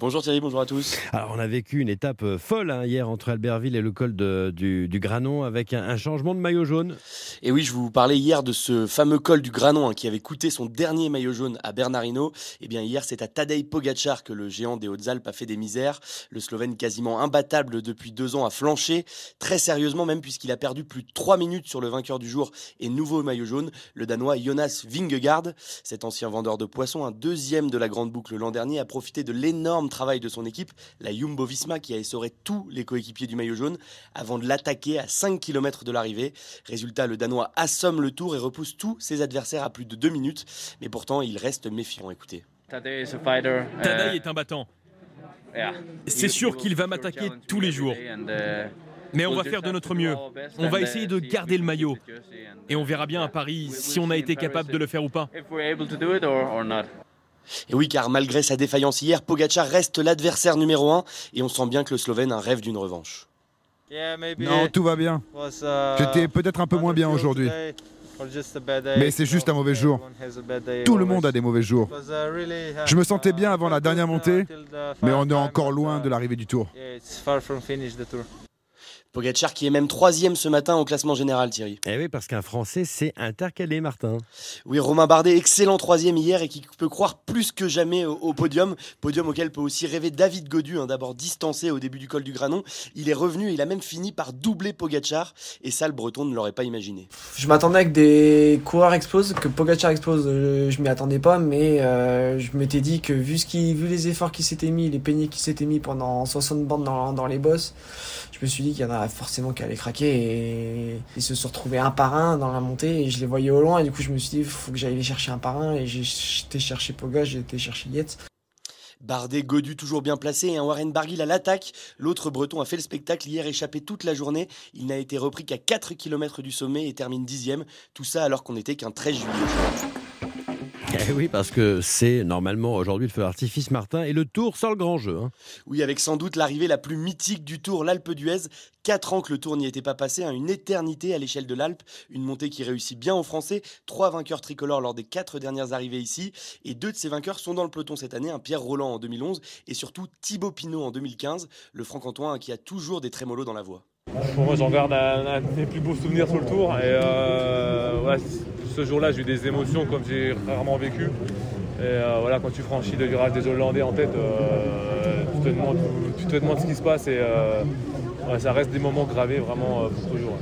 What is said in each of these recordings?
Bonjour Thierry, bonjour à tous. Alors on a vécu une étape euh, folle hein, hier entre Albertville et le col du, Granon avec un, changement de maillot jaune. Et oui, je vous parlais hier de ce fameux col du Granon hein, qui avait coûté son dernier maillot jaune à Bernardino. Et eh bien hier, c'est à Tadej Pogacar que le géant des Hautes-Alpes a fait des misères. Le Slovène quasiment imbattable depuis deux ans a flanché, très sérieusement même puisqu'il a perdu plus de trois minutes sur le vainqueur du jour et nouveau maillot jaune, le Danois Jonas Vingegaard. Cet ancien vendeur de poissons, un deuxième de la grande boucle l'an dernier, a profité de l'énorme travail de son équipe, la Jumbo Visma, qui a essoré tous les coéquipiers du maillot jaune avant de l'attaquer à 5 km de l'arrivée. Résultat, le Danois assomme le tour et repousse tous ses adversaires à plus de 2 minutes. Mais pourtant, il reste méfiant. Écoutez. Tadej uh, est un battant. C'est sûr qu'il va m'attaquer tous les jours. Mais on va faire de notre mieux. On va essayer de garder le maillot. Et on verra bien à Paris si on a été capable de le faire ou pas. Et oui, car malgré sa défaillance hier, Pogacar reste l'adversaire numéro 1 et on sent bien que le Slovène a rêve d'une revanche. Non, tout va bien. J'étais peut-être un peu moins bien aujourd'hui. Mais c'est juste un mauvais jour. Tout le monde a des mauvais jours. Je me sentais bien avant la dernière montée, mais on est encore loin de l'arrivée du tour. Pogacar qui est même troisième ce matin au classement général, Thierry. Eh oui, parce qu'un Français s'est intercalé, Martin. Oui, Romain Bardet, excellent troisième hier et qui peut croire plus que jamais au, podium. Podium auquel peut aussi rêver David Godu, hein, d'abord distancé au début du col du Granon. Il est revenu, il a même fini par doubler Pogacar et ça, le Breton ne l'aurait pas imaginé. Je m'attendais que des coureurs explosent, que Pogacar explose, euh, je m'y attendais pas, mais euh, je m'étais dit que vu, ce qui, vu les efforts qui s'étaient mis, les peignets qui s'étaient mis pendant 60 bandes dans, dans les bosses, je me suis dit qu'il y en a forcément qui allait craquer et ils se sont retrouvés un par un dans la montée et je les voyais au loin et du coup je me suis dit faut que j'aille les chercher un par un et j'ai été chercher Poga, j'ai été chercher Yates. Bardet, Godu toujours bien placé et un Warren Barguil à l'attaque. L'autre breton a fait le spectacle hier, échappé toute la journée. Il n'a été repris qu'à 4 km du sommet et termine dixième. Tout ça alors qu'on n'était qu'un 13 juillet. Eh oui, parce que c'est normalement aujourd'hui le feu d'artifice Martin et le Tour sort le grand jeu. Hein. Oui, avec sans doute l'arrivée la plus mythique du Tour, l'Alpe d'Huez. Quatre ans que le Tour n'y était pas passé, hein, une éternité à l'échelle de l'Alpe, une montée qui réussit bien aux Français. Trois vainqueurs tricolores lors des quatre dernières arrivées ici, et deux de ces vainqueurs sont dans le peloton cette année, un Pierre Roland en 2011 et surtout Thibaut Pinot en 2015, le franc-comtois qui a toujours des trémolos dans la voix. Pour moi, j'en garde un, des plus beaux souvenirs sur le Tour et euh, ce jour-là, j'ai eu des émotions comme j'ai rarement vécu. Et euh, voilà, quand tu franchis le virage des Hollandais en tête, euh, tu, te demandes, tu, te demandes, ce qui se passe et euh, ça reste des moments gravés vraiment pour toujours.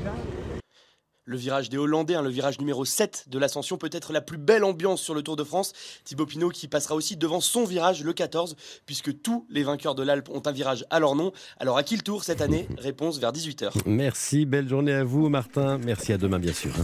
Le virage des Hollandais, hein, le virage numéro 7 de l'ascension, peut être la plus belle ambiance sur le Tour de France. Thibaut Pinot qui passera aussi devant son virage, le 14, puisque tous les vainqueurs de l'Alpe ont un virage à leur nom. Alors à qui le tour cette année? Réponse vers 18h. Merci, belle journée à vous Martin. Merci à demain bien sûr.